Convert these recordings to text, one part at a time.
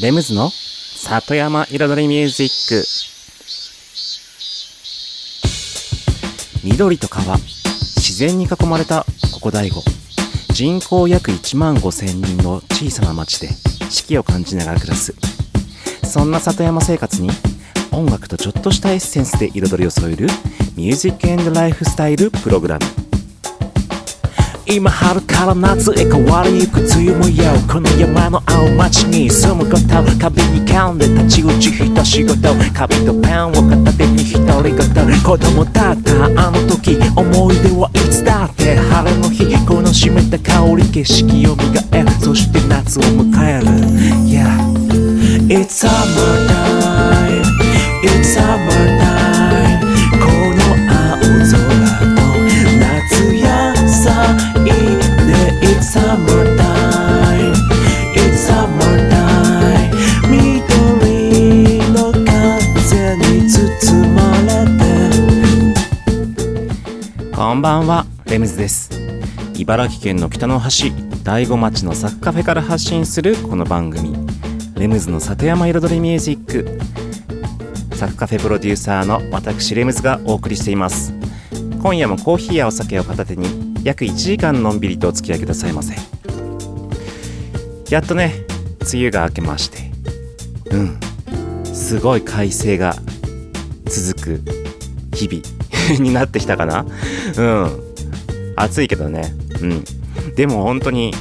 レムズの里山彩りミュージック。緑と川。自然に囲まれたここ大悟。人口約1万5千人の小さな町で四季を感じながら暮らす。そんな里山生活に音楽とちょっとしたエッセンスで彩りを添えるミュージックエンドライフスタイルプログラム。今春から夏へ変わりゆく梅雨もよこの山の青町に住むこと壁に噛んで太刀打ち一仕事紙とペンを片手に独り言子供だったあの時思い出はいつだって晴れの日。この湿った香り景色を磨えそして夏を迎える Yeah It's summertime It's summertime It's summertime. It's summertime. 緑の風に包まれて。こんばんはレムズです。茨城県の北の端大子町のサッカフェから発信するこの番組。レムズの里山彩りミュージック。サッカフェプロデューサーの私レムズがお送りしています。今夜もコーヒーやお酒を片手に約1時間のんびりとお付き合いくださいませ。やっとね梅雨が明けまして。うん。すごい快晴が続く日々 になってきたかな。うん。暑いけどね。うん。でも本当に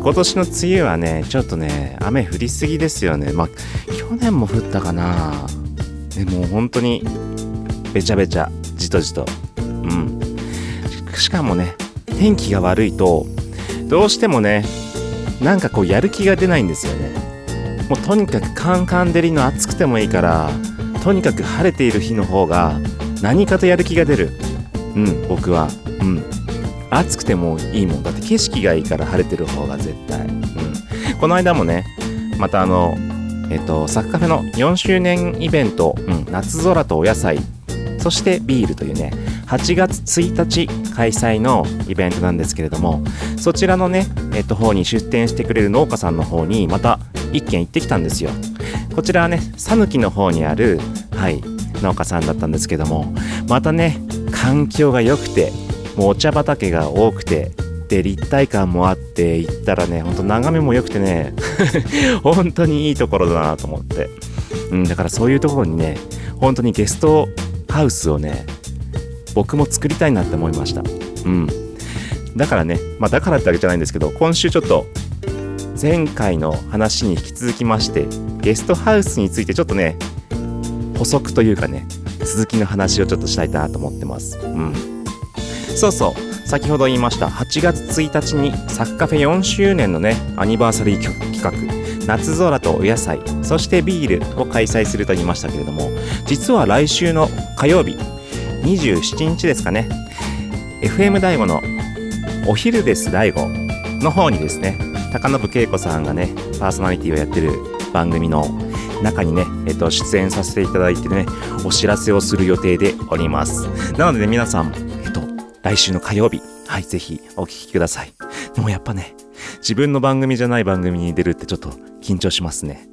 今年の梅雨はねちょっとね雨降りすぎですよね。まあ去年も降ったかな。でも本当にべちゃべちゃじとじと。しかもね天気が悪いとどうしてもねなんかこうやる気が出ないんですよね。もうとにかくカンカン照りの暑くてもいいからとにかく晴れている日の方が何かとやる気が出る。うん僕は。うん。暑くてもいいもん。だって景色がいいから晴れてる方が絶対。うん。この間もねまたあのえっとサッカフェの4周年イベント、うん、夏空とお野菜。そしてビールというね8月1日開催のイベントなんですけれどもそちらのねえっと方に出店してくれる農家さんの方にまた一軒行ってきたんですよ。こちらはね讃岐の方にあるはい農家さんだったんですけどもまたね環境が良くてもうお茶畑が多くてで立体感もあって行ったらねほんと眺めも良くてね 本当にいいところだなと思って、うん、だからそういうところにね本当にゲストハウスをね僕も作りたいなって思いました。うん。だからねまあだからってわけじゃないんですけど今週ちょっと前回の話に引き続きましてゲストハウスについてちょっとね補足というかね続きの話をちょっとしたいなと思ってます。うん。そうそう。先ほど言いました8月1日にサッカフェ4周年のねアニバーサリー企画夏空とお野菜そしてビールを開催すると言いましたけれども実は来週の火曜日27日ですかね。FM 大悟のお昼です大悟の方にですね高信恵子さんがねパーソナリティをやってる番組の中にね、えっと、出演させていただいてねお知らせをする予定でおります。なのでね皆さんえっと来週の火曜日はいぜひお聞きください。でもやっぱね自分の番組じゃない番組に出るってちょっと緊張しますね。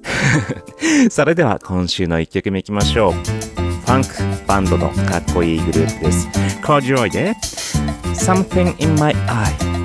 それでは今週の1曲目いきましょう。ファンクバンドのかっこいいグループです。コージロイで Something in my eye「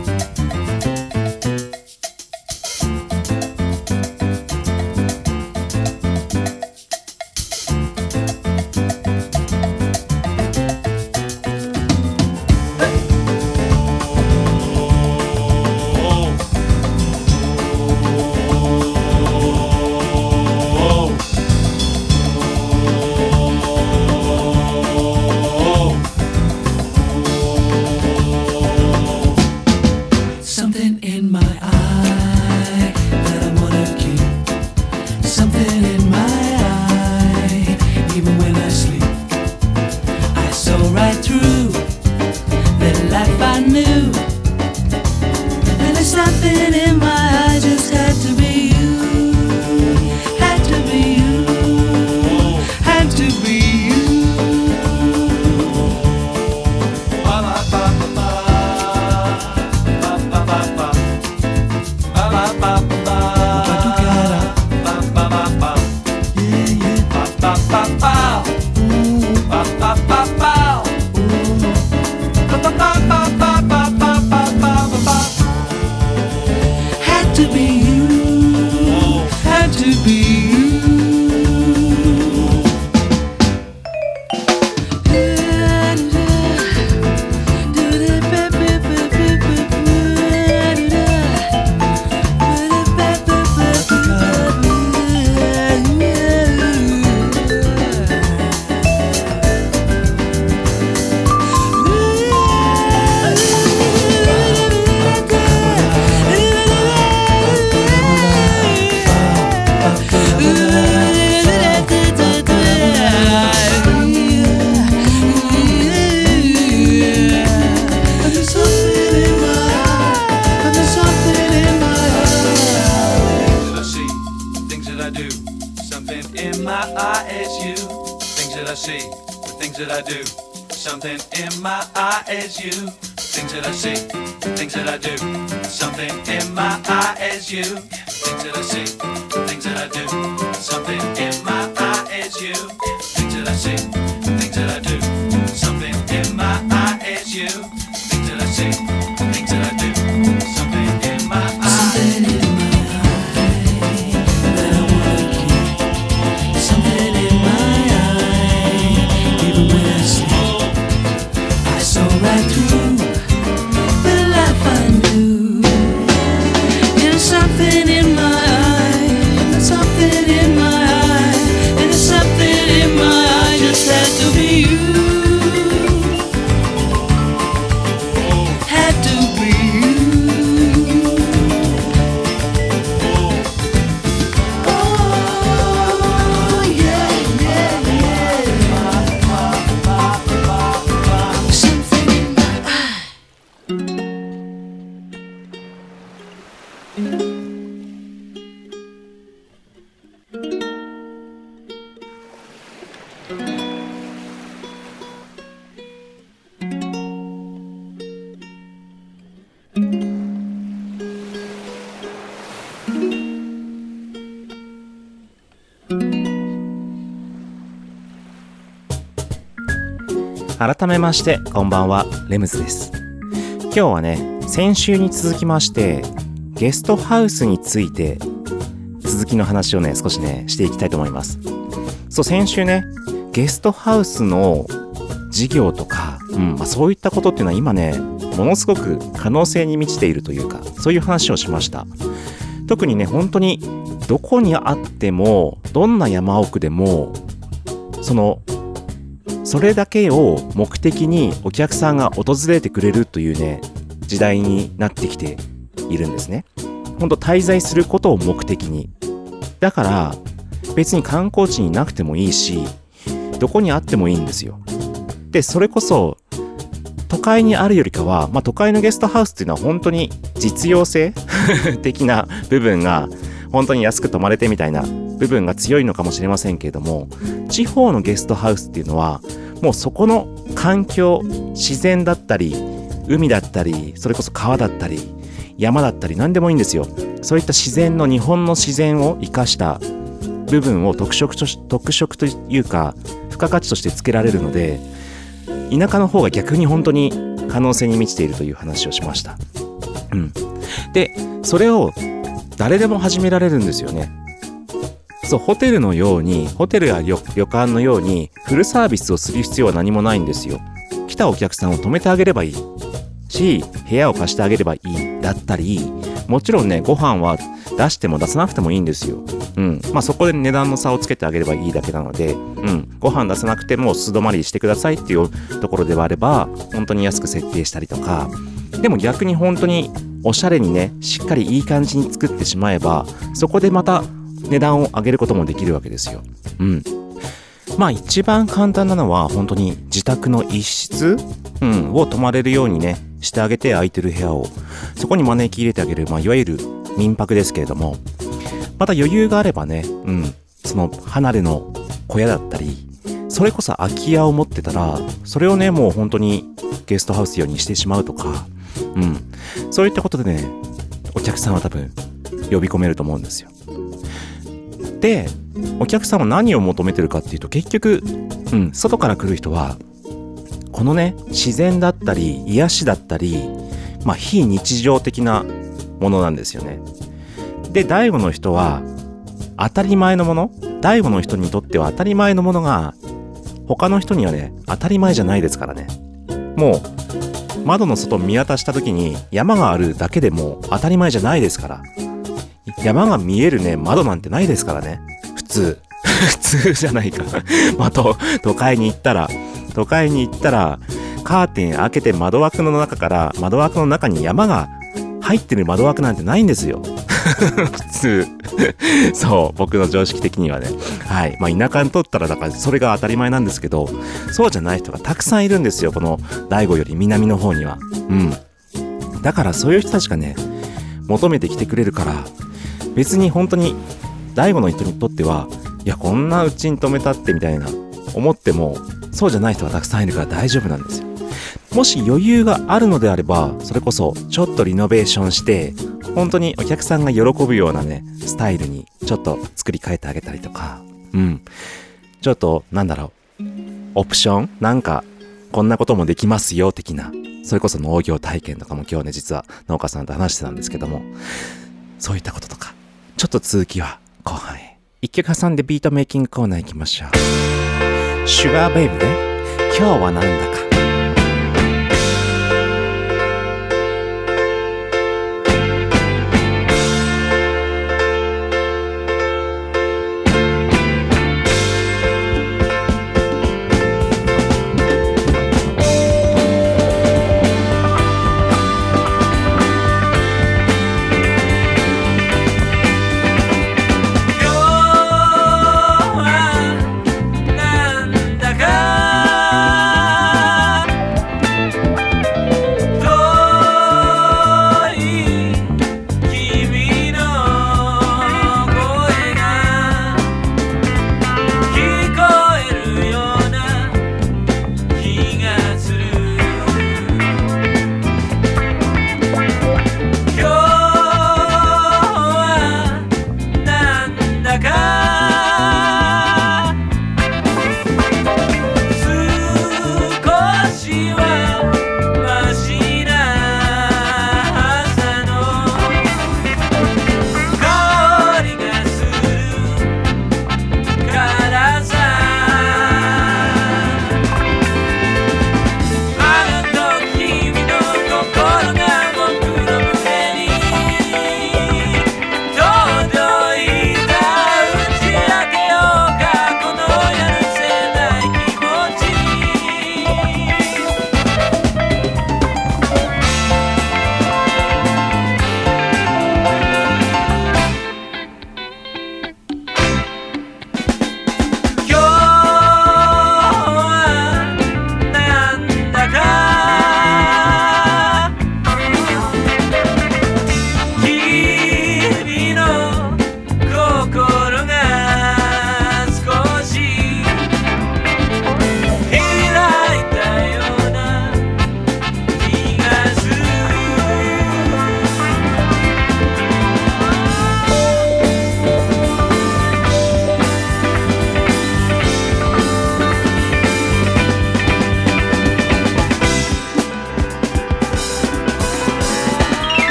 改めましてこんばんは。レムズです。今日はね先週に続きましてゲストハウスについて続きの話をね少しねしていきたいと思います。そう先週ねゲストハウスの事業とか、うんまあ、そういったことっていうのは今ねものすごく可能性に満ちているというかそういう話をしました。特にね本当にどこにあってもどんな山奥でもそのそれだけを目的にお客さんが訪れてくれるというね、時代になってきているんですね。ほんと滞在することを目的に。だから、別に観光地になくてもいいし、どこにあってもいいんですよ。で、それこそ、都会にあるよりかは、まあ、都会のゲストハウスっていうのは本当に実用性 的な部分が本当に安く泊まれてみたいな部分が強いのかもしれませんけれども地方のゲストハウスっていうのはもうそこの環境自然だったり海だったりそれこそ川だったり山だったり何でもいいんですよそういった自然の日本の自然を生かした部分を特色と特色というか付加価値としてつけられるので田舎の方が逆に本当に可能性に満ちているという話をしました。うん。で、それを誰でも始められるんですよね。そう、ホテルのように、ホテルや旅館のように、フルサービスをする必要は何もないんですよ。来たお客さんを泊めてあげればいい。し、部屋を貸してあげればいい。だったり、もちろんね、ご飯は出しても出さなくてもいいんですよ。うん。まあそこで値段の差をつけてあげればいいだけなので、うん。ご飯出さなくても素泊まりしてくださいっていうところではあれば、本当に安く設定したりとか、でも逆に本当におしゃれにね、しっかりいい感じに作ってしまえば、そこでまた値段を上げることもできるわけですよ。うん。まあ一番簡単なのは本当に自宅の一室、うん、を泊まれるようにね、してあげて空いてる部屋を、そこに招き入れてあげる、まあいわゆる民泊ですけれども、また余裕があればね、うん、その離れの小屋だったり、それこそ空き家を持ってたら、それをね、もう本当にゲストハウス用にしてしまうとか、うん、そういったことでね、お客さんは多分呼び込めると思うんですよ。で、お客さんは何を求めてるかっていうと、結局、うん、外から来る人は、このね、自然だったり、癒しだったり、まあ、非日常的なものなんですよね。で大悟の人は当たり前のもの大悟の人にとっては当たり前のものが他の人にはね当たり前じゃないですからねもう窓の外見渡した時に山があるだけでも当たり前じゃないですから山が見えるね窓なんてないですからね。普通。普通じゃないか。まあと都会に行ったら。都会に行ったらカーテン開けて窓枠の中から窓枠の中に山が入ってる窓枠なんてないんですよ。普通。そう。僕の常識的にはね。はい。まあ田舎にとったらだからそれが当たり前なんですけどそうじゃない人がたくさんいるんですよこの大悟より南の方には。うん。だからそういう人たちがね求めてきてくれるから別に本当に大悟の人にとってはいやこんなうちに泊めたってみたいな思ってもそうじゃない人がたくさんいるから大丈夫なんですよ。もし余裕があるのであればそれこそちょっとリノベーションして本当にお客さんが喜ぶようなねスタイルにちょっと作り変えてあげたりとか。うん。ちょっとなんだろう。オプション？なんかこんなこともできますよ的な。それこそ農業体験とかも今日ね実は農家さんと話してたんですけども。そういったこととか。ちょっと続きは後半へ。一曲挟んでビートメイキングコーナー行きましょう。シュガーベイブで今日はなんだか。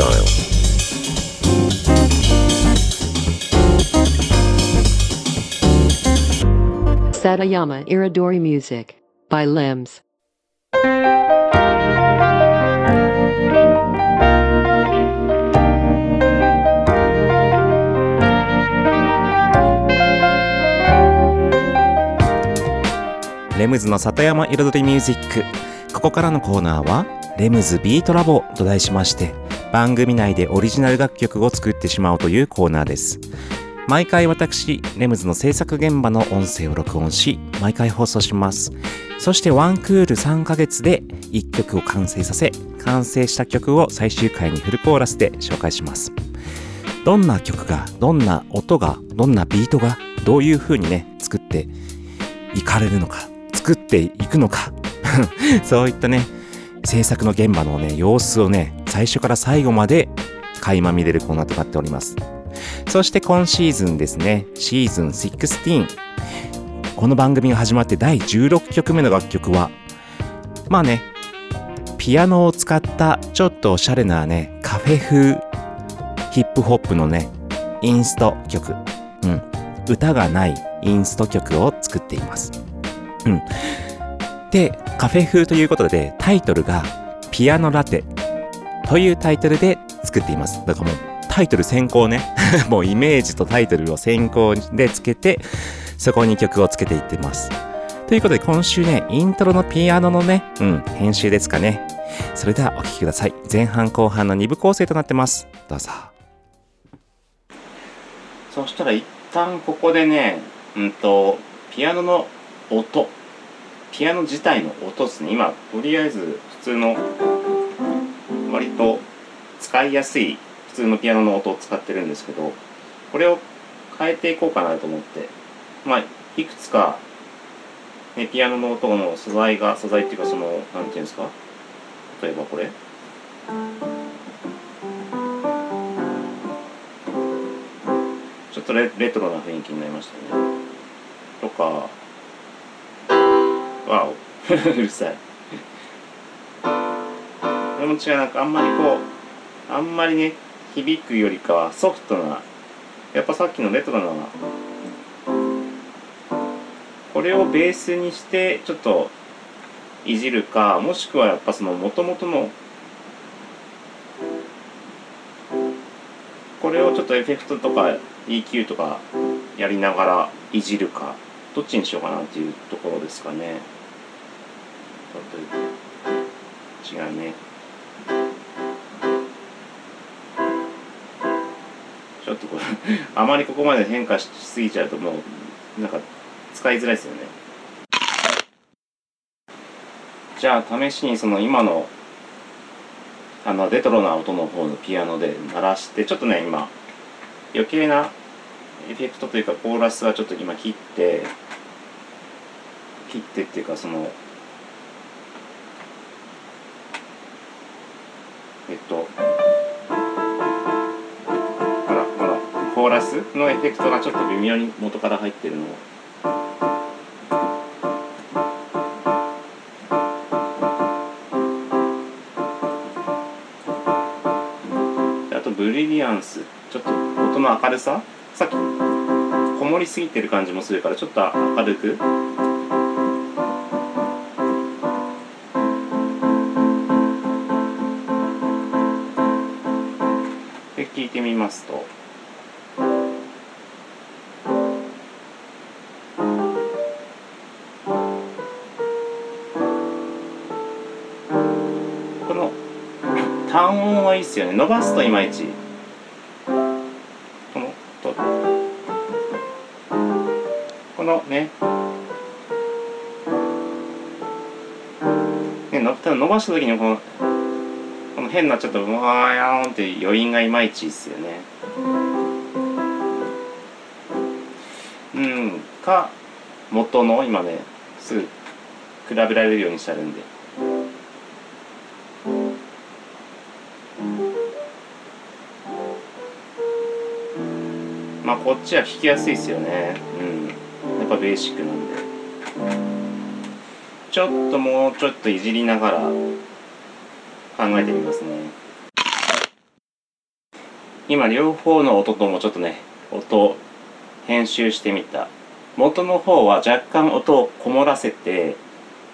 Lifestyle. Satayama Iridori Music by Limbs. レムズの里山彩りミュージックここからのコーナーはレムズビートラボと題しまして番組内でオリジナル楽曲を作ってしまおうというコーナーです。毎回私レムズの制作現場の音声を録音し毎回放送します。そしてワンクール3ヶ月で1曲を完成させ完成した曲を最終回にフルコーラスで紹介します。どんな曲がどんな音がどんなビートがどういう風にね作っていかれるのか作っていくのか。そういったね制作の現場のね様子をね最初から最後まで垣間見れるコーナーとなっております。そして今シーズンですね。シーズン16この番組が始まって第16曲目の楽曲はまあねピアノを使ったちょっとおしゃれなねカフェ風ヒップホップのねインスト曲。うん。歌がないインスト曲を作っています。うん。で、カフェ風ということで、タイトルが、ピアノラテ。というタイトルで作っています。だからもう、タイトル先行ね。もうイメージとタイトルを先行でつけて、そこに曲をつけていってます。ということで、今週ね、イントロのピアノのね、うん、編集ですかね。それではお聴きください。前半後半の2部構成となってます。どうぞ。そしたら一旦ここでね、うんと、ピアノの音ピアノ自体の音ですね今とりあえず普通の割と使いやすい普通のピアノの音を使ってるんですけどこれを変えていこうかなと思って。まあいくつか、ね、ピアノの音の素材が素材っていうかそのなんていうんですか？例えばこれ。ちょっとレレトロな雰囲気になりましたね。とかわお うるさい。れも違うなんかあんまりこうあんまりね響くよりかはソフトなやっぱさっきのレトロなこれをベースにしてちょっといじるかもしくはやっぱその元々のこれをちょっとエフェクトとか EQ とかやりながらいじるかどっちにしようかなっていうところですかね。ちょっと違うね。ょっとこれあまりここまで変化しすぎちゃうともうなんか使いづらいですよね。じゃあ試しにその今のあのレトロな音の方のピアノで鳴らしてちょっとね今余計なエフェクトというかコーラスはちょっと今切って切ってっていうかそのえっとスのエフェクトがちょっと微妙に元から入ってるのを。あとブリリアンス。ちょっと音の明るさ？さっきこもりすぎてる感じもするからちょっと明るく。聞いてみますと。っすよね。伸ばすといまいち。このと。このね。ねの多分伸ばした時にこのこの変なちょっとうわーやーんって余韻がいまいちいいっすよね。うん。か元の今ねすぐ比べられるようにしてあるんで。こっちは弾きやすいですよね。うん。やっぱベーシックなんで。ちょっともうちょっといじりながら考えてみますね。今両方の音ともちょっとね音編集してみた。元の方は若干音をこもらせて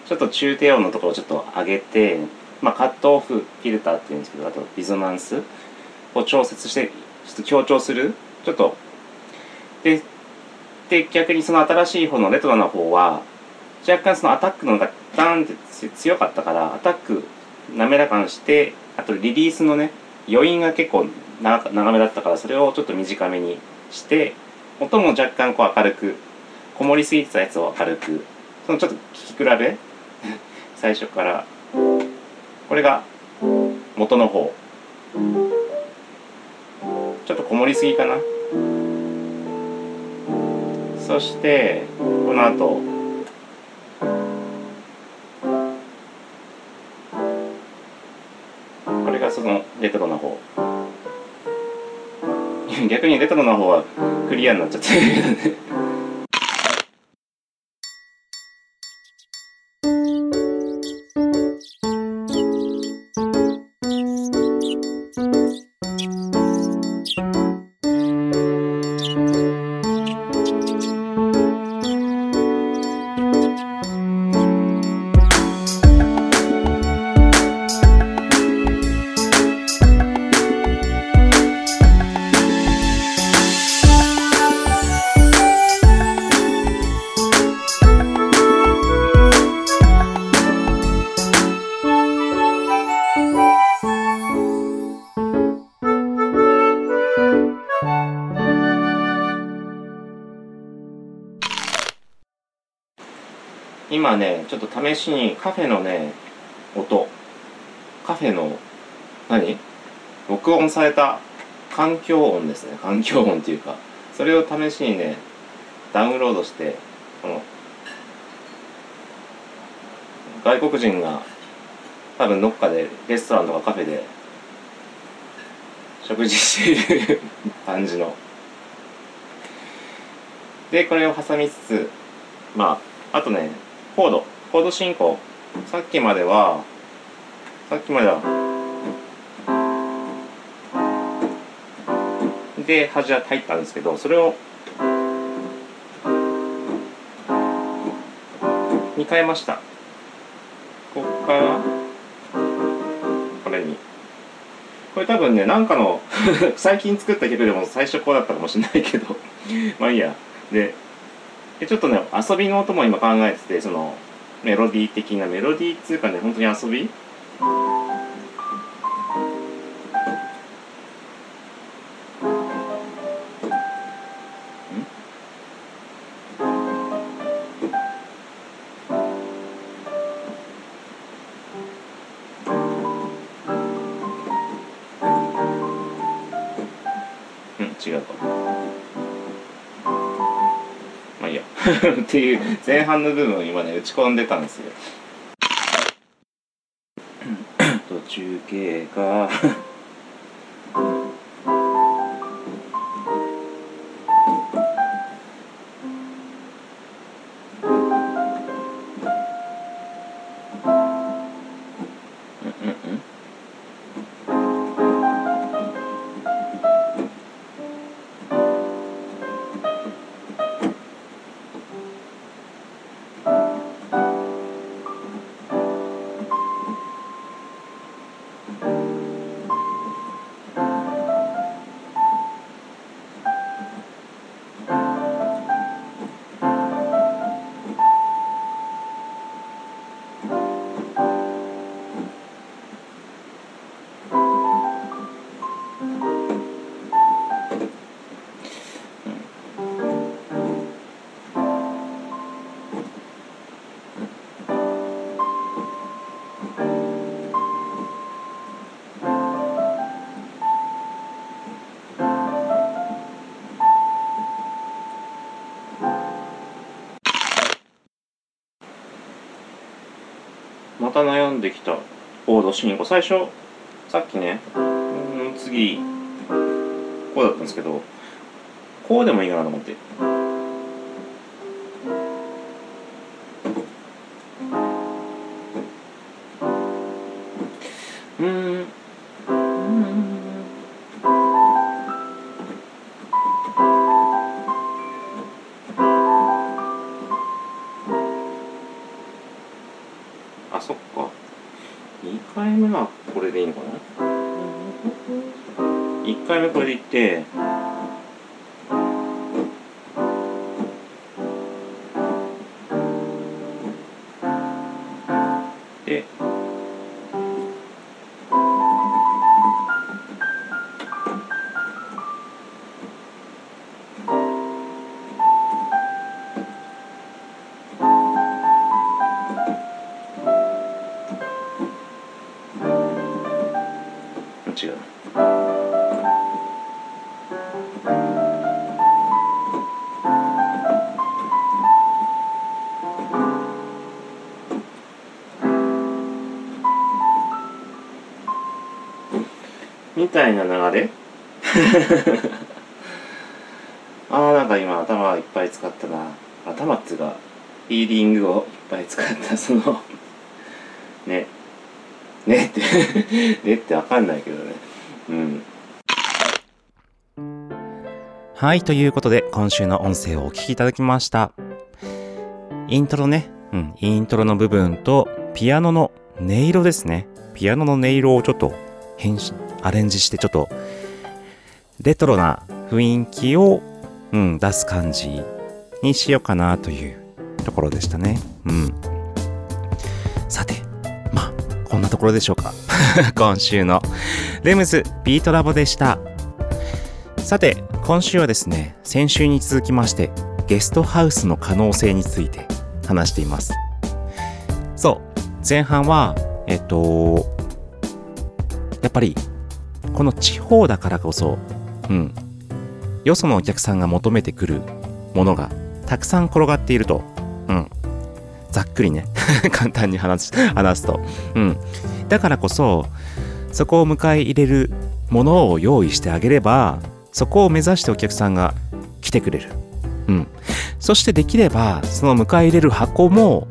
ちょっと中低音のところをちょっと上げて、まあ、カットオフフィルターっていうんですけどあとリゾナンスを調節してちょっと強調するちょっとでで逆にその新しい方のレトロな方は若干そのアタックのがダーンって強かったからアタック滑らかにしてあとリリースのね余韻が結構長長めだったからそれをちょっと短めにして音も若干こう明るくこもりすぎてたやつを明るくそのちょっと聞き比べ 最初からこれが元の方。ちょっとこもりすぎかな。そしてこの後。これがそのレトロな方。逆にレトロな方はクリアになっちゃって今ねちょっと試しにカフェのね音。カフェの何？録音された環境音ですね。環境音っていうか。それを試しにねダウンロードしてこの外国人が多分どっかでレストランとかカフェで食事している感じの。でこれを挟みつつまああとねコードコード進行。さっきまではさっきまではで端は入ったんですけどそれをに変えました。ここからこれに。これ多分ねなんかの 最近作った曲でも最初こうだったかもしれないけどまあいいや。ででちょっとね遊びの音も今考えててそのメロディー的なメロディーっていうかね本当に遊びっていう前半の部分を今ね打ち込んでたんですよ。途中経過た悩んできた。コード進行最初さっきねうん次こうだったんですけどこうでもいいかなと思って。回目はこれでいいのかな？1回目これでいって あーなんか今頭いっぱい使ったな。頭っつうかヒーリングをいっぱい使った。そのねねってねってわかんないけどね。うん。はいということで今週の音声をお聞きいただきました。イントロね。うん。イントロの部分とピアノの音色ですね。ピアノの音色をちょっと編集アレンジしてちょっとレトロな雰囲気を、うん、出す感じにしようかなというところでしたね。うん。さて、まあ、こんなところでしょうか。今週のレムズビートラボでした。さて、今週はですね、先週に続きまして、ゲストハウスの可能性について話しています。そう、前半は、えっと、やっぱりこの地方だからこそ、うん、よそのお客さんが求めてくるものがたくさん転がっていると、うん、ざっくりね。簡単に話す話すと、うん、だからこそそこを迎え入れるものを用意してあげればそこを目指してお客さんが来てくれる、うん、そしてできればその迎え入れる箱も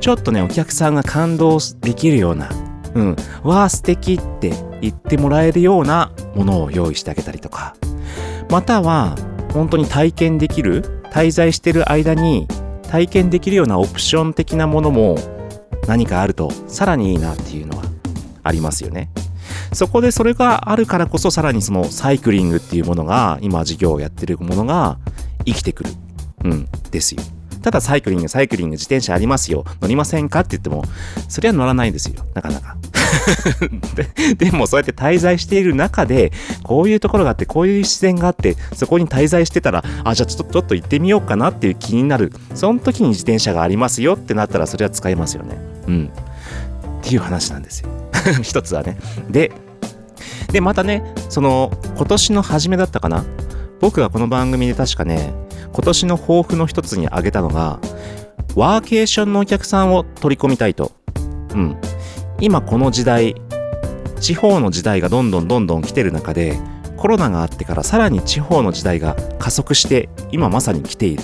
ちょっとねお客さんが感動できるような。うん、わあ素敵って言ってもらえるようなものを用意してあげたりとか。または本当に体験できる滞在してる間に体験できるようなオプション的なものも何かあるとさらにいいなっていうのはありますよね。そこでそれがあるからこそさらにそのサイクリングっていうものが今事業をやってるものが生きてくる。うんですよ。ただサイクリング、サイクリング、自転車ありますよ。乗りませんかって言っても、それは乗らないですよ。なかなか。ででもそうやって滞在している中で、こういうところがあって、こういう自然があって、そこに滞在してたら、あ、じゃあちょっとちょっと行ってみようかなっていう気になる。その時に自転車がありますよってなったら、それは使えますよね。うん。っていう話なんですよ。一つはね。で、で、またね、その、今年の初めだったかな僕がこの番組で確かね、今年の抱負の一つに挙げたのが、ワーケーションのお客さんを取り込みたいと。うん。今この時代、地方の時代がどんどんどんどん来てる中で、コロナがあってからさらに地方の時代が加速して、今まさに来ている。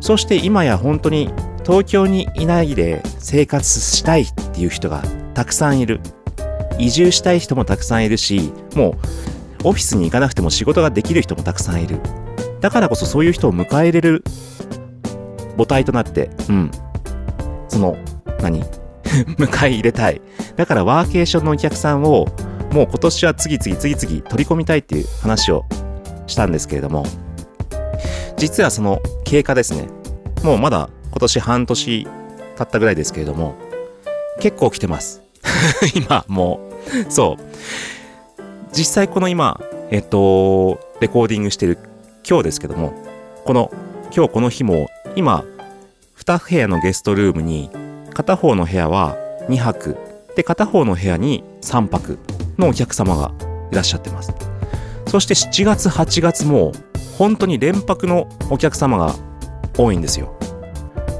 そして今や本当に東京にいないで生活したいっていう人がたくさんいる。移住したい人もたくさんいるし、もうオフィスに行かなくても仕事ができる人もたくさんいる。だからこそそういう人を迎え入れる母体となって、うん。その、何？迎え入れたい。だからワーケーションのお客さんをもう今年は次々次々取り込みたいっていう話をしたんですけれども、実はその経過ですね。もうまだ今年半年経ったぐらいですけれども、結構来てます。今、もう。そう。実際この今、えっと、レコーディングしてる今日ですけども、この、今日この日も、今、2部屋のゲストルームに、片方の部屋は2泊、で、片方の部屋に3泊のお客様がいらっしゃってます。そして7月、8月も、本当に連泊のお客様が多いんですよ。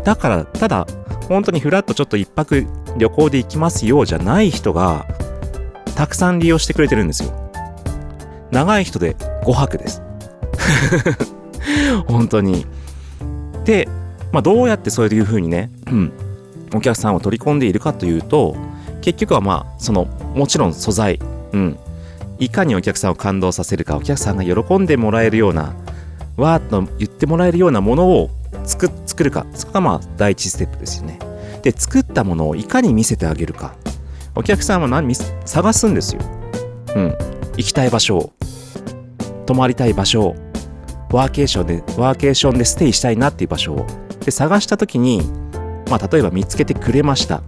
だから、ただ、本当にフラッとちょっと一泊旅行で行きますよじゃない人が、たくさん利用してくれてるんですよ。長い人で5泊です。本当に。で、まあ、どうやってそういうふうにね、うん、お客さんを取り込んでいるかというと、結局はまあ、その、もちろん素材、うん、いかにお客さんを感動させるか、お客さんが喜んでもらえるような、わーっと言ってもらえるようなものを作るか、そこがまあ第一ステップですよね。で、作ったものをいかに見せてあげるか。お客さんは何探すんですよ。うん。行きたい場所を、泊まりたい場所を、ワーケーションで、ワーケーションでステイしたいなっていう場所を。で、探した時に、まあ、例えば見つけてくれました。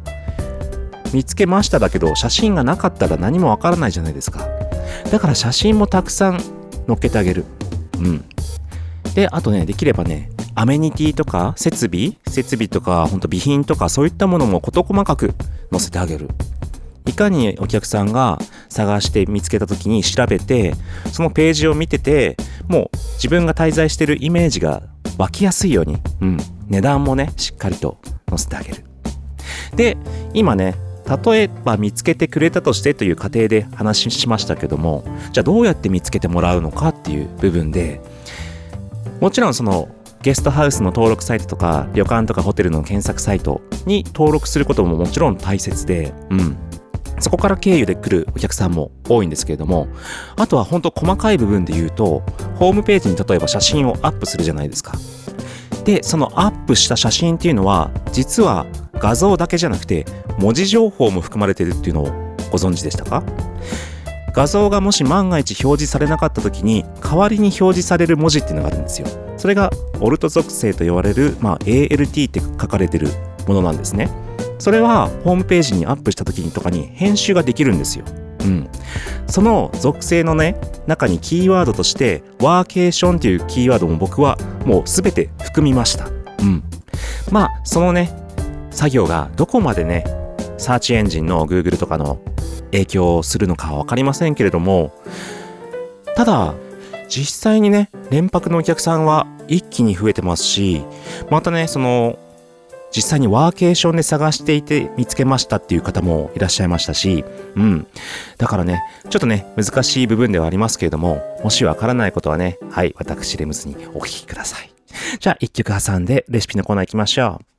見つけましただけど、写真がなかったら何もわからないじゃないですか。だから写真もたくさん載っけてあげる。うん。で、あとね、できればね、アメニティとか設備？設備とか、ほんと備品とか、そういったものも事細かく載せてあげる。いかにお客さんが探して見つけた時に調べて、そのページを見てて、もう自分が滞在してるイメージが湧きやすいように、うん、値段もね、しっかりと載せてあげる。で、今ね、例えば見つけてくれたとしてという過程で話しましたけども、じゃあどうやって見つけてもらうのかっていう部分で、もちろんそのゲストハウスの登録サイトとか旅館とかホテルの検索サイトに登録することももちろん大切で、うん。そこから経由で来るお客さんも多いんですけれども、あとは本当細かい部分で言うと、ホームページに例えば写真をアップするじゃないですか。で、そのアップした写真っていうのは、実は画像だけじゃなくて、文字情報も含まれてるっていうのをご存知でしたか？画像がもし万が一表示されなかった時に代わりに表示される文字っていうのがあるんですよ。それがオルト属性と言われる、まあ、ALT って書かれてるものなんですね。それはホームページにアップした時にとかに編集ができるんですよ。うん、その属性のね中にキーワードとしてワーケーションっていうキーワードも僕はもう全て含みました、うん、まあそのね作業がどこまでねサーチエンジンの Google とかの影響をするのかは分かりませんけれどもただ実際にね連泊のお客さんは一気に増えてますしまたねその実際にワーケーションで探していて見つけましたっていう方もいらっしゃいましたし、うん。だからね、ちょっとね、難しい部分ではありますけれども、もしわからないことはね、はい、私レムズにお聞きください。じゃあ、一曲挟んでレシピのコーナー行きましょう。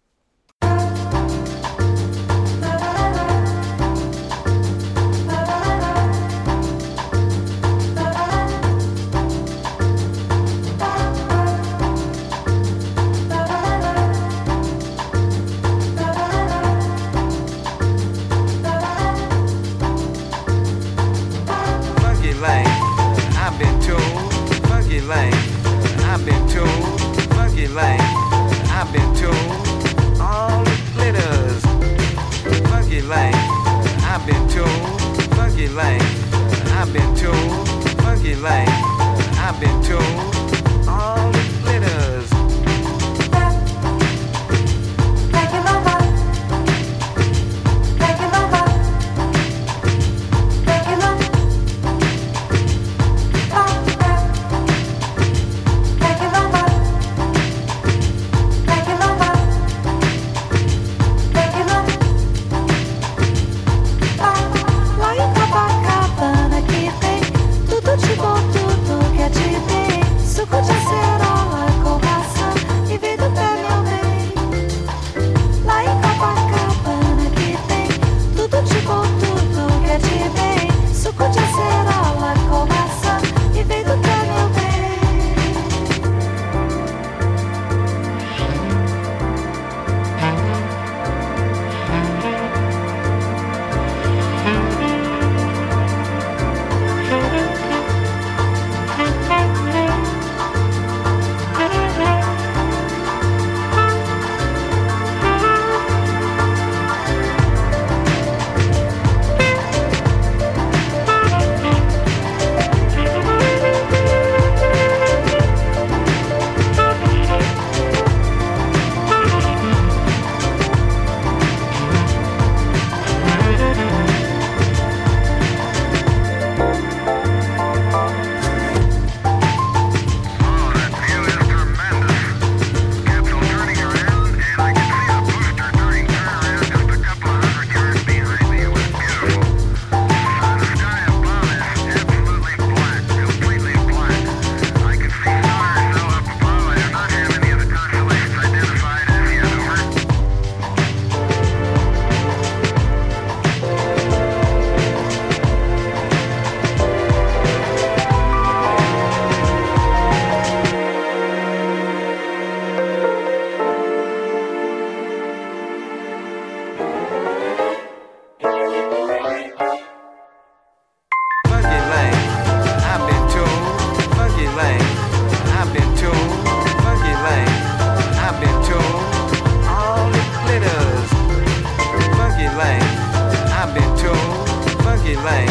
Funky lane, I've been told. funky lane.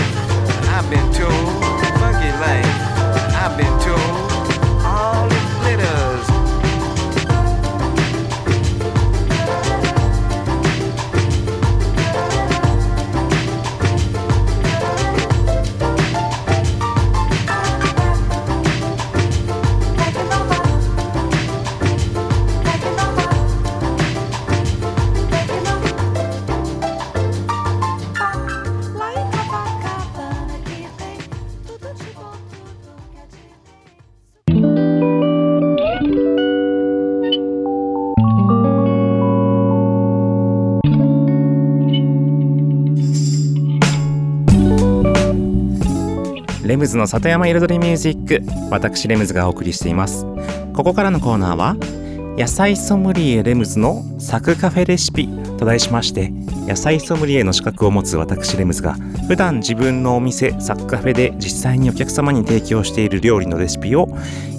I've been too funky lane. I've been too. レムズの里山彩りミュージック私レムズがお送りしています。ここからのコーナーは野菜ソムリエレムズのサクカフェレシピと題しまして野菜ソムリエの資格を持つ私レムズが普段自分のお店サクカフェで実際にお客様に提供している料理のレシピを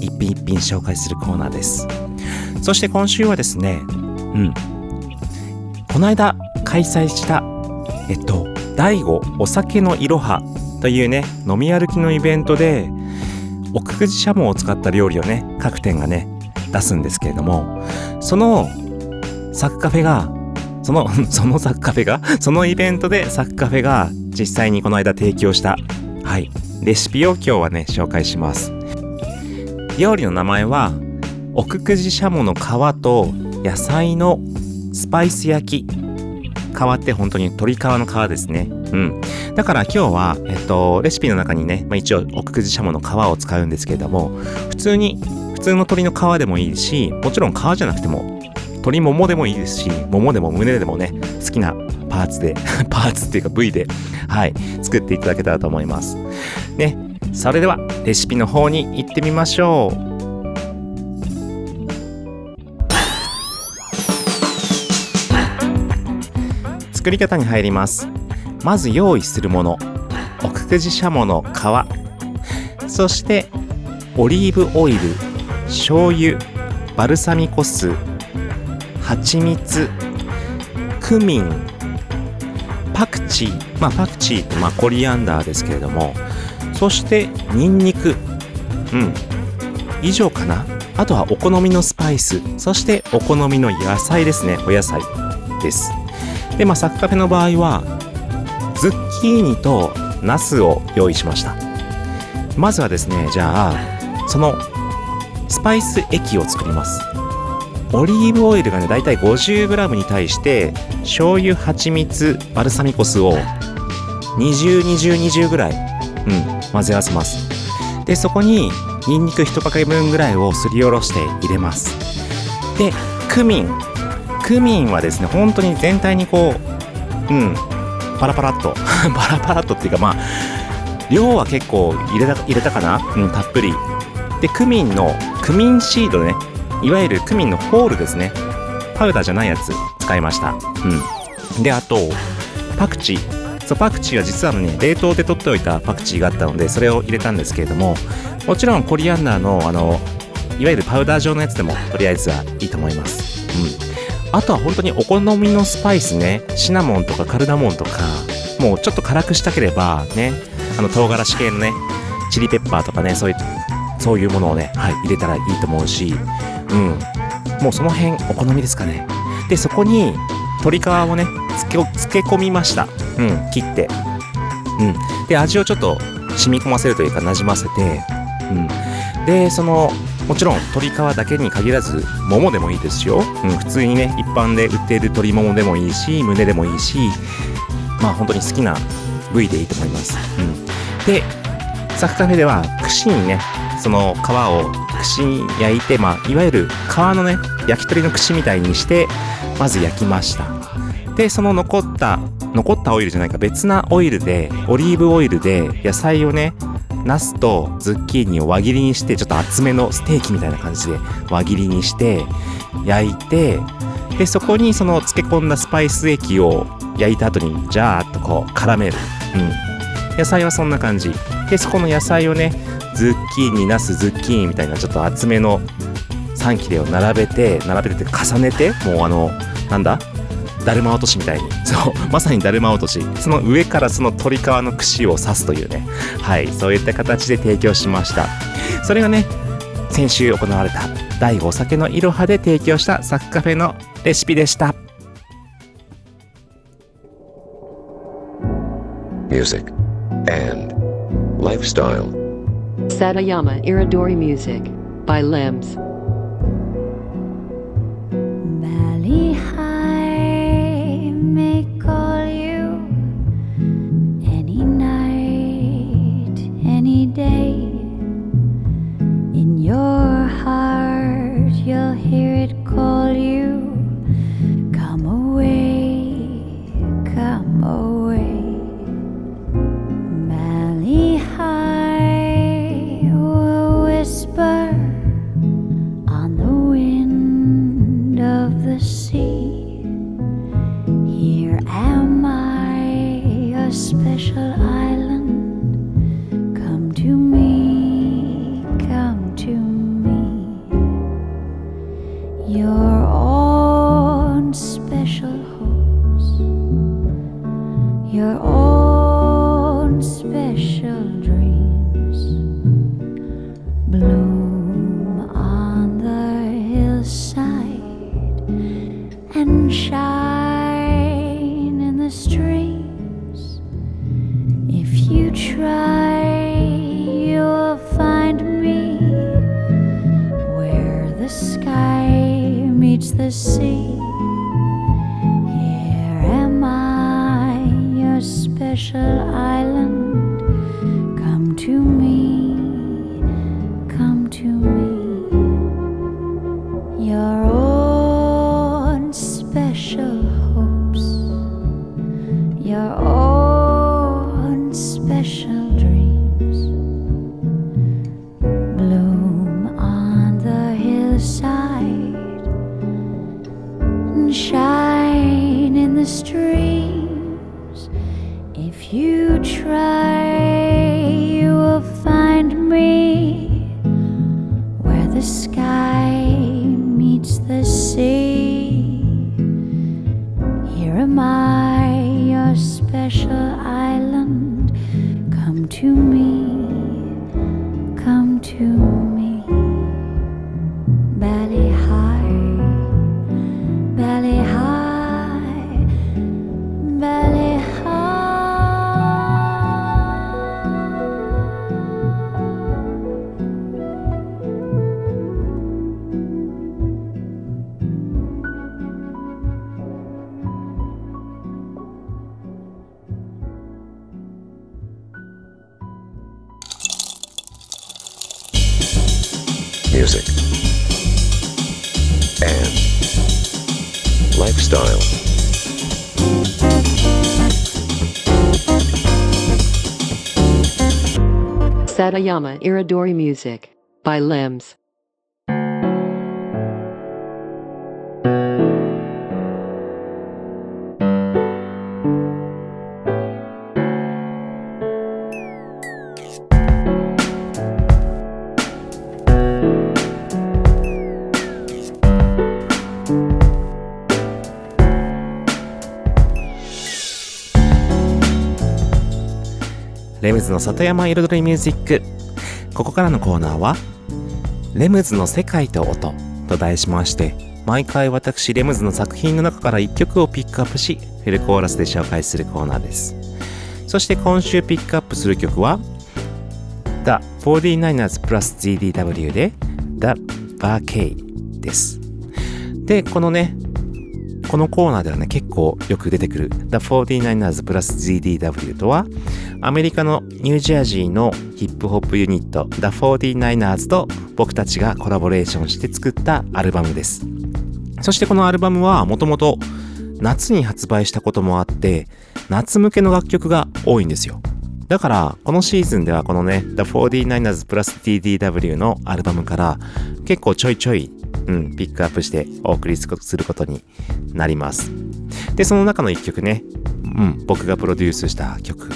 一品一品紹介するコーナーです。そして今週はですねうん。この間開催したえっと第5お酒のいろはというね飲み歩きのイベントで奥久慈しゃもを使った料理をね各店がね出すんですけれどもそのサクカフェがその そのサクカフェがそのイベントでサクカフェが実際にこの間提供したはいレシピを今日はね紹介します。料理の名前は奥久慈しゃもの皮と野菜のスパイス焼き皮って本当に鶏皮の皮ですね。うん。だから今日は、えっと、レシピの中にね、まあ、一応奥久慈しゃもの皮を使うんですけれども普通に普通の鶏の皮でもいいしもちろん皮じゃなくても鶏ももでもいいですしももでも胸でもね好きなパーツで パーツっていうか部位ではい作っていただけたらと思います。ね。それではレシピの方に行ってみましょう。作り方に入ります。まず用意するもの。奥久慈しゃもの皮。そしてオリーブオイル。醤油。バルサミコ酢。蜂蜜。クミン。パクチー。まあパクチーってまあコリアンダーですけれども。そしてニンニク。うん。以上かな。あとはお好みのスパイス。そしてお好みの野菜ですね。お野菜です。でまあサクカフェの場合はズッキーニとナスを用意しました。まずはですねじゃあそのスパイス液を作ります。オリーブオイルがねだいたい 50g に対して醤油蜂蜜バルサミコ酢を202020ぐらい、うん、混ぜ合わせます。でそこにニンニク1かけ分ぐらいをすりおろして入れます。でクミン。クミンはですね本当に全体にこううんパラパラっと パラパラっとっていうかまあ量は結構入れた入れたかな、うん、たっぷり。でクミンのクミンシードねいわゆるクミンのホールですね。パウダーじゃないやつ使いました。うん。であとパクチー。そうパクチーは実はね冷凍で取っておいたパクチーがあったのでそれを入れたんですけれどももちろんコリアンダーのあのいわゆるパウダー状のやつでもとりあえずはいいと思います。うん。あとは本当にお好みのスパイスねシナモンとかカルダモンとかもうちょっと辛くしたければねあの唐辛子系のねチリペッパーとかねそういうそういうものをね、はい、入れたらいいと思うし、うん。もうその辺お好みですかね。で、そこに鶏皮をね、漬け込みました。うん、切って。うん。で、味をちょっと染み込ませるというか、なじませて、うん。で、その、もちろん鶏皮だけに限らず、ももでもいいですよ。うん、普通にね、一般で売っている鶏ももでもいいし、胸でもいいし、まあ本当に好きな部位でいいと思います。うん。で、サクカフェでは串にね、その皮を串に焼いて、まあ、いわゆる皮のね、焼き鳥の串みたいにして、まず焼きました。で、その残った、残ったオイルじゃないか、別なオイルで、オリーブオイルで野菜をね、ナスとズッキーニを輪切りにして、ちょっと厚めのステーキみたいな感じで輪切りにして、焼いて、で、そこにその漬け込んだスパイス液を焼いた後に、ジャーっとこう絡める。うん。野菜はそんな感じ。で、そこの野菜をね、ズッキーニ、ナス、ズッキーニみたいなちょっと厚めの3切れを並べて、並べてって重ねて、もうあの、なんだ？だるま落としみたいに。そう、まさにだるま落とし。その上からその鶏皮の串を刺すというね。はい、そういった形で提供しました。それがね、先週行われた第5酒のいろはで提供したサッカフェのレシピでした。music, and lifestyle. Satayama Iridori Music by Limbs. Satayama Iridori Music by Limbs. レムズの里山彩りミュージック。ここからのコーナーは、レムズの世界と音と題しまして、毎回私レムズの作品の中から1曲をピックアップし、フルコーラスで紹介するコーナーです。そして今週ピックアップする曲は、The 49ers plus GDW で The Barcade です。で、このね、このコーナーではね、結構よく出てくる The 49ers plus GDW とは、アメリカのニュージャージーのヒップホップユニット The 49ers と僕たちがコラボレーションして作ったアルバムです。そしてこのアルバムはもともと夏に発売したこともあって、夏向けの楽曲が多いんですよ。だから、このシーズンではこのね、The 49ers plus TDW のアルバムから結構ちょいちょい、うん、ピックアップしてお送りすることになります。で、その中の一曲ね、うん、僕がプロデュースした曲、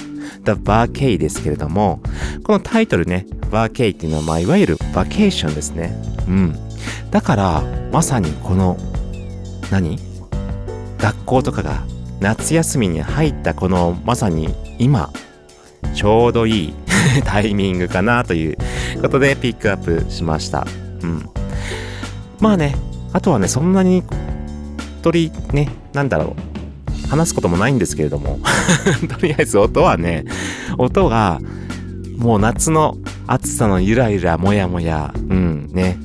The Barcade ですけれども、このタイトルね、Barcade っていうのは、まあ、いわゆるバケーションですね。うん。だから、まさにこの、何？学校とかが夏休みに入ったこの、まさに今、ちょうどいい タイミングかなということでピックアップしました。うん。まあね、あとはね、そんなに、鳥、ね、なんだろう。話すこともないんですけれども、とりあえず音はね、音が、もう夏の暑さのゆらゆらもやもや、うん、ね、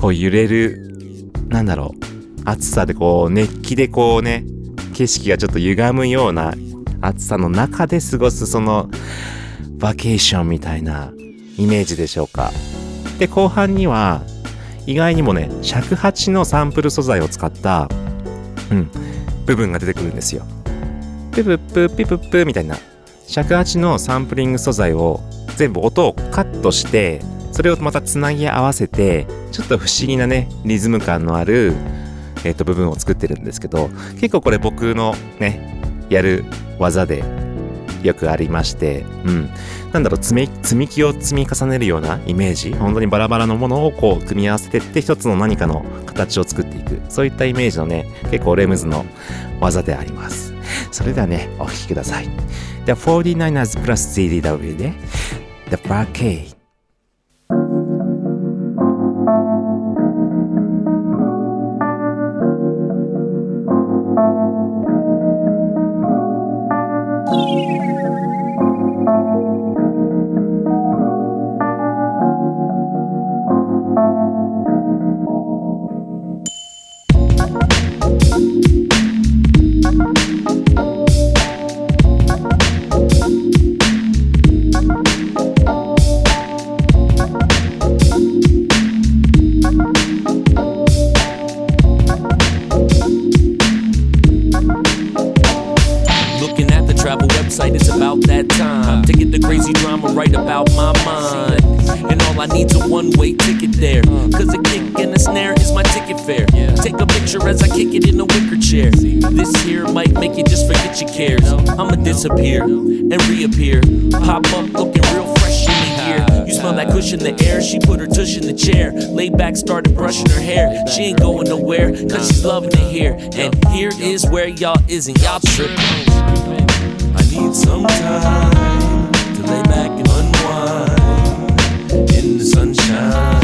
こう揺れる、なんだろう、暑さでこう、熱気でこうね、景色がちょっと歪むような暑さの中で過ごすその、バケーションみたいなイメージでしょうか。で、後半には、意外にもね、尺八のサンプル素材を使った、うん、部分が出てくるんですよ。ピプップピプップみたいな尺八のサンプリング素材を全部音をカットしてそれをまたつなぎ合わせてちょっと不思議なねリズム感のある、えっと部分を作ってるんですけど結構これ僕のねやる技でよくありまして、うん。なんだろう、積み、積み木を積み重ねるようなイメージ？本当にバラバラのものをこう組み合わせてって一つの何かの形を作っていく。そういったイメージのね、結構レムズの技であります。それではね、お聴きください。The 49ers plus CDW で The Barcade。That time to get the crazy drama right about my mind. And all I need's a one way ticket there. Cause a kick and a snare is my ticket fare. Take a picture as I kick it in a wicker chair. This here might make you just forget your cares. I'ma disappear and reappear. Pop up looking real fresh in the year. You smell that cushion in the air. She put her tush in the chair. Laid back, started brushing her hair. She ain't going nowhere, cause she's loving it here. And here is where y'all is, and y'all tripping. Some time to lay back and unwind in the sunshine.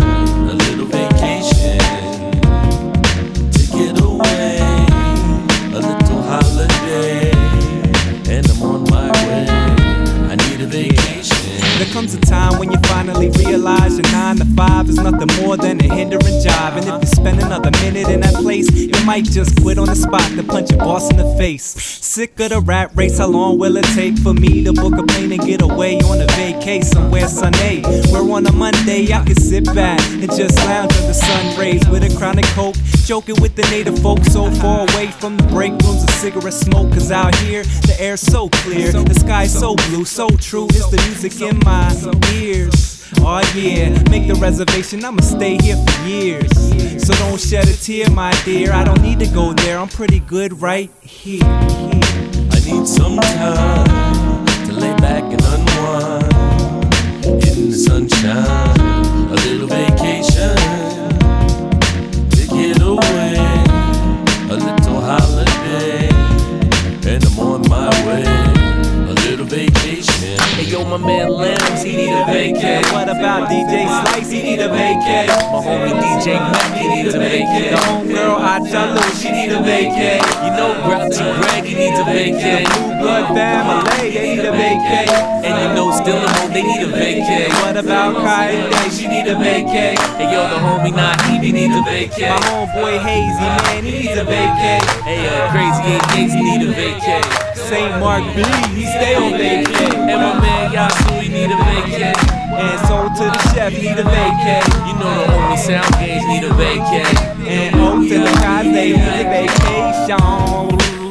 Comes a time when you finally realize your nine to five is nothing more than a hindering job. And if you spend another minute in that place, you might just quit on the spot to punch your boss in the face. Sick of the rat race, how long will it take for me to book a plane and get away on a vacay somewhere sunny? Where on a Monday I can sit back and just lounge under the sun rays with a crown and coke, joking with the native folk so far away from the break rooms of cigarette smoke. Cause out here, the air's so clear, the sky's so blue, so true. It's the music in my ears. Oh yeah, make the reservation, I'ma stay here for years. So don't shed a tear, my dear. I don't need to go there, I'm pretty good right here. I need some time to lay back and unwind in the sunshine. A little vacation to get away. A little holiday, and I'm on my way. A little vacation. Hey yo, my man Lambs, he need a vacay. What about DJ Slice? He need a vacay. My homie DJ Mac, he needs a vacay. The homegirl Achalu, she need a vacay. You know Grouchy Greg, he needs a vacay. Blue Blood Family, they need a vacay. And you know still the mo, they need a vacay. What about Kaide? She need a vacay. Hey yo, the homie Naive, he needs a vacay. My homeboy Hazy, man, he needs a vacay. Hey, uh, crazy eight days, he need a vacay. Saint Mark B, he stay on vacay. And my man Yasu, he need a vacay. And so to the chef, need a vacay. You know the homie Sound Gauge need a vacay. And O to the they need a vacation.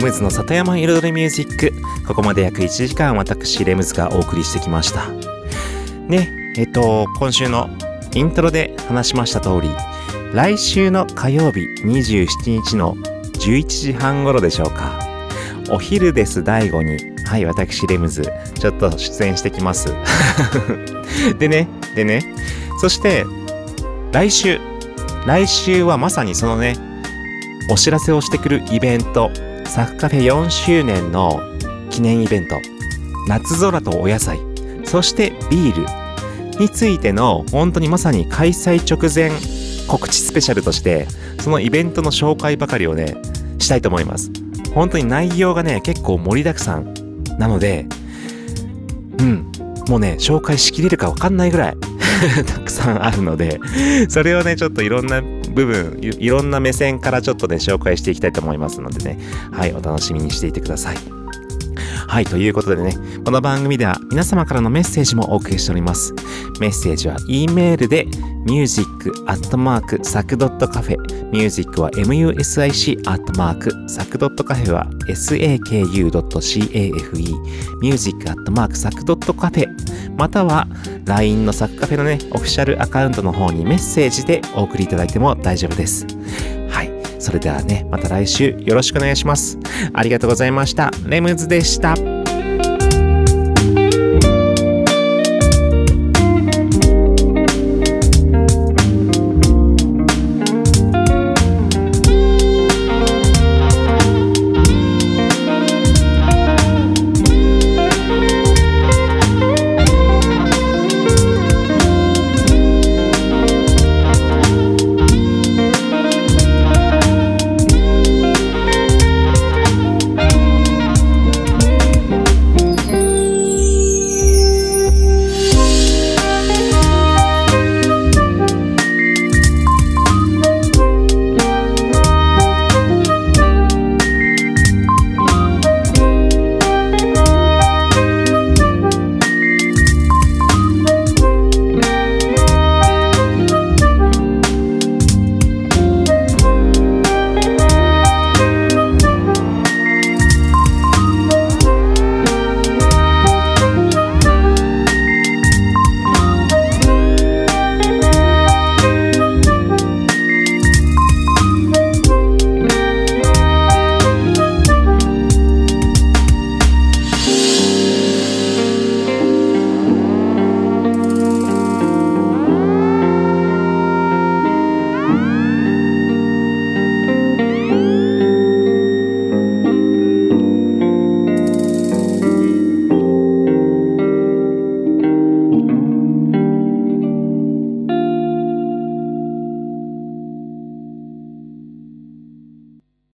レムズの里山彩りミュージック。ここまで約1時間私、レムズがお送りしてきました。ね、えっと、今週のイントロで話しました通り、来週の火曜日27日の11時半頃でしょうか。お昼です大悟にはい、私、レムズ、ちょっと出演してきます。でね、でね、そして、来週、来週はまさにそのね、お知らせをしてくるイベント、サクカフェ4周年の記念イベント、夏空とお野菜、そしてビールについての、本当にまさに開催直前告知スペシャルとして、そのイベントの紹介ばかりをね、したいと思います。本当に内容がね、結構盛りだくさんなので、うん、もうね、紹介しきれるかわかんないぐらい たくさんあるので、それをね、ちょっといろんな部分い、ろんな目線からちょっとね、紹介していきたいと思いますのでね、はい、お楽しみにしていてください。はい、ということでね、この番組では皆様からのメッセージもお送りしております。メッセージは E メールで music.sac.cafe music は music.sac.cafe は saku.cafe music.sac.cafe または LINE のサクカフェのね、オフィシャルアカウントの方にメッセージでお送りいただいても大丈夫です。はい。それではね、また来週よろしくお願いします。ありがとうございました。レムズでした。